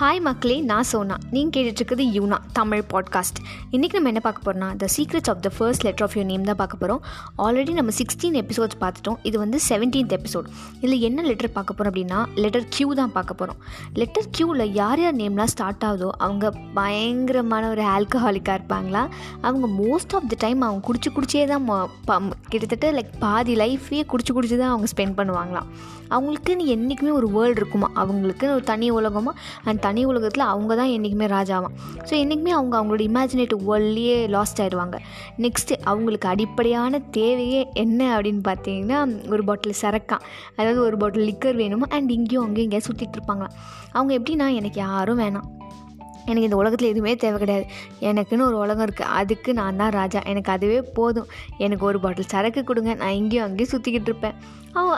Hi மக்களே நான் சோனா. நீங்கள் கேட்டுட்ருக்குது யூனா தமிழ் பாட்காஸ்ட் இன்றைக்கி நம்ம என்ன பார்க்க போகிறோம்னா the secrets of the first letter of your name தான் பார்க்க போகிறோம் ஆல்ரெடி நம்ம சிக்ஸ்டீன் எபிசோட்ஸ் பார்த்துட்டோம். இது வந்து செவன்டீன்த் எபிசோட் இதில் என்ன லெட்டர் பார்க்க போகிறோம் அப்படின்னா லெட்டர் க்யூ தான் பார்க்க போகிறோம் லெட்டர் க்யூவில் யார் யார் நேம்லாம் ஸ்டார்ட் ஆகுதோ அவங்க பயங்கரமான ஒரு ஆல்கஹாலிக்காக இருப்பாங்களா? அவங்க மோஸ்ட் ஆஃப் த டைம் அவங்க குடிச்சு குடிச்சே தான் கிட்டத்தட்ட லைக் பாதி லைஃபே குடிச்சு குடிச்சு தான் அவங்க ஸ்பெண்ட் பண்ணுவாங்களாம். அவங்களுக்குன்னு என்றைக்குமே ஒரு வேர்ல்டு இருக்குமா? அவங்களுக்குன்னு ஒரு தனி உலகமாக அண்ட் தனி உலகத்தில் அவங்க தான் என்றைக்குமே ராஜாவாம். ஸோ என்றைக்குமே அவங்க அவங்களோட இமேஜினேட்டிவ் வேர்ல்ட்லேயே லாஸ்ட் ஆயிடுவாங்க. நெக்ஸ்ட்டு அவங்களுக்கு அடிப்படையான தேவையே என்ன அப்படின்னு பார்த்தீங்கன்னா ஒரு பாட்டில் சரக்கான் அதாவது ஒரு பாட்டில் லிக்கர் வேணுமா அண்ட் இங்கேயும் அங்கேயும் இங்கேயும் சுற்றிட்டு இருப்பாங்களாம். அவங்க எப்படின்னா எனக்கு யாரும் வேணாம். எனக்கு இந்த உலகத்தில் எதுவுமே தேவை கிடையாது. எனக்குன்னு ஒரு உலகம் இருக்குது அதுக்கு நான் தான் ராஜா. எனக்கு அதுவே போதும். எனக்கு ஒரு பாட்டில் சரக்கு கொடுங்க. நான் இங்கேயும் அங்கேயும் சுற்றிக்கிட்டு இருப்பேன்.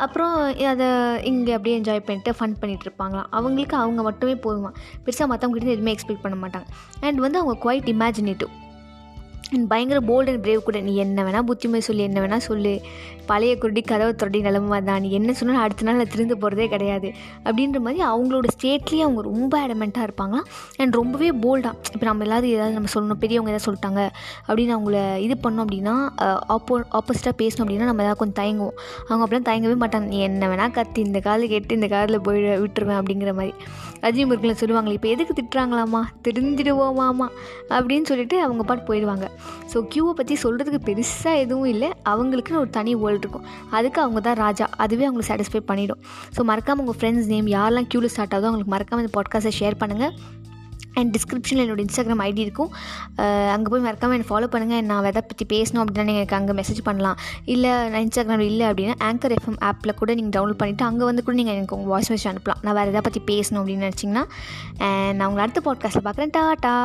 அப்புறம் அதை இங்கே அப்படியே என்ஜாய் பண்ணிட்டு ஃபன் பண்ணிகிட்டு இருப்பாங்களாம். அவங்களுக்கு அவங்க மட்டுமே போதுமா பெருசாக மற்றவங்ககிட்ட எதுவுமே எக்ஸ்பெக்ட் பண்ண மாட்டாங்க. அண்ட் வந்து அவங்க குவைட் இமேஜினேட்டிவ் பயங்கர போல்டு அண்ட் பிரேவ் கூட நீ என்ன வேணால் புத்திமதி சொல்லி என்ன வேணால் சொல்லு. பழைய குருடி கதவை தொடடி நிலமை தான். நீ என்ன சொன்னாலும் அடுத்த நாள் திருந்து போகிறதே கிடையாது. அப்படின்ற மாதிரி அவங்களோட ஸ்டேட்லேயே அவங்க ரொம்ப அடமெண்ட்டாக இருப்பாங்களாம் அண்ட் ரொம்பவே போல்டாக இப்போ நம்ம எல்லாரும் ஏதாவது நம்ம சொல்லணும் பெரியவங்க எதாவது சொல்லிட்டாங்க அப்படின்னு அவங்கள இது பண்ணோம் அப்படின்னா ஆப்போ ஆப்போசிட்டாக பேசணும் அப்படின்னா நம்ம ஏதாவது கொஞ்சம் தயங்குவோம். அவங்க அப்படிலாம் தயங்கவே மாட்டாங்க. நீ என்ன வேணால் கத்தி இந்த காலத்தில் கேட்டு இந்த காலத்தில் போய் விட்டுருவேன் அப்படிங்கிற மாதிரி. அஜய் முருகன் சொல்லுவாங்களே இப்போ எதுக்கு திட்டுறாங்களாமா தெரிஞ்சிடுவோமாமா அப்படின்னு சொல்லிட்டு அவங்க பாட்டு போயிடுவாங்க. ஸோ க்யூவை பற்றி சொல்கிறதுக்கு பெருசாக எதுவும் இல்லை. அவங்களுக்குன்னு ஒரு தனி வேர்ல்டு இருக்கும். அதுக்கு அவங்க தான் ராஜா. அதுவே அவங்களுக்கு சாட்டிஸ்ஃபை பண்ணிவிடும் ஸோ மறக்காமல் உங்கள் ஃப்ரெண்ட்ஸ் நேம் யாரெல்லாம் க்யூவில் ஸ்டார்ட் ஆகுதோ அவங்களுக்கு மறக்காமல் இந்த பாட்காஸ்ட்டை ஷேர் பண்ணுங்கள் அண்ட் டிஸ்கிரிப்ஷனில் என்னோடய இன்ஸ்டாகிராம் ஐடி இருக்கும். அங்கே போய் மறக்காமல் என்னை ஃபாலோ பண்ணுங்கள் நான் எதை பற்றி பேசணும் அப்படின்னா நீங்கள் எனக்கு அங்கே மெசேஜ் பண்ணலாம். இல்லை நான் இன்ஸ்டாகிராம் இல்லை அப்படின்னா ஆங்கர் எஃப்எம் ஆப்பில் கூட நீங்கள் டவுன்லோட் பண்ணிவிட்டு அங்கே வந்து கூட நீங்கள் எனக்கு உங்கள் வாய்ஸ் மெசேஜ் அனுப்பலாம். நான் வேறு எதை பற்றி பேசணும் அப்படின்னு நினச்சிங்கன்னா. நான் உங்களை அடுத்த பாட்காஸ்ட்டில் பார்க்குறேன். டாட்டா